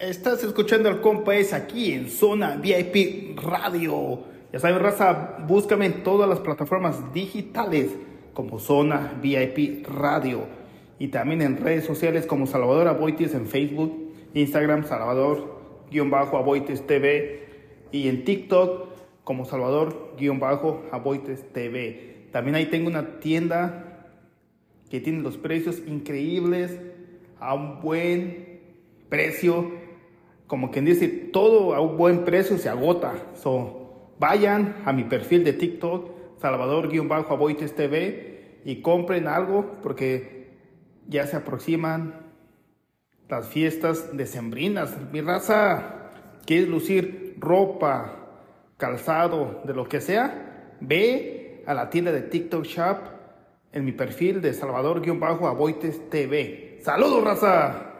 Estás escuchando al compa es aquí en Zona VIP Radio. Ya sabes, raza, búscame en todas las plataformas digitales como Zona VIP Radio. Y también en redes sociales como Salvador Aboites en Facebook, Instagram Salvador-Aboites TV y en TikTok como Salvador-Aboites TV. También ahí tengo una tienda que tiene los precios increíbles a un buen precio como quien dice, todo a un buen precio se agota. So, vayan a mi perfil de TikTok, Salvador-Aboites TV, y compren algo porque ya se aproximan las fiestas decembrinas. Mi raza, quieres lucir ropa, calzado, de lo que sea, ve a la tienda de TikTok Shop en mi perfil de Salvador-Aboites TV. ¡Saludos, raza!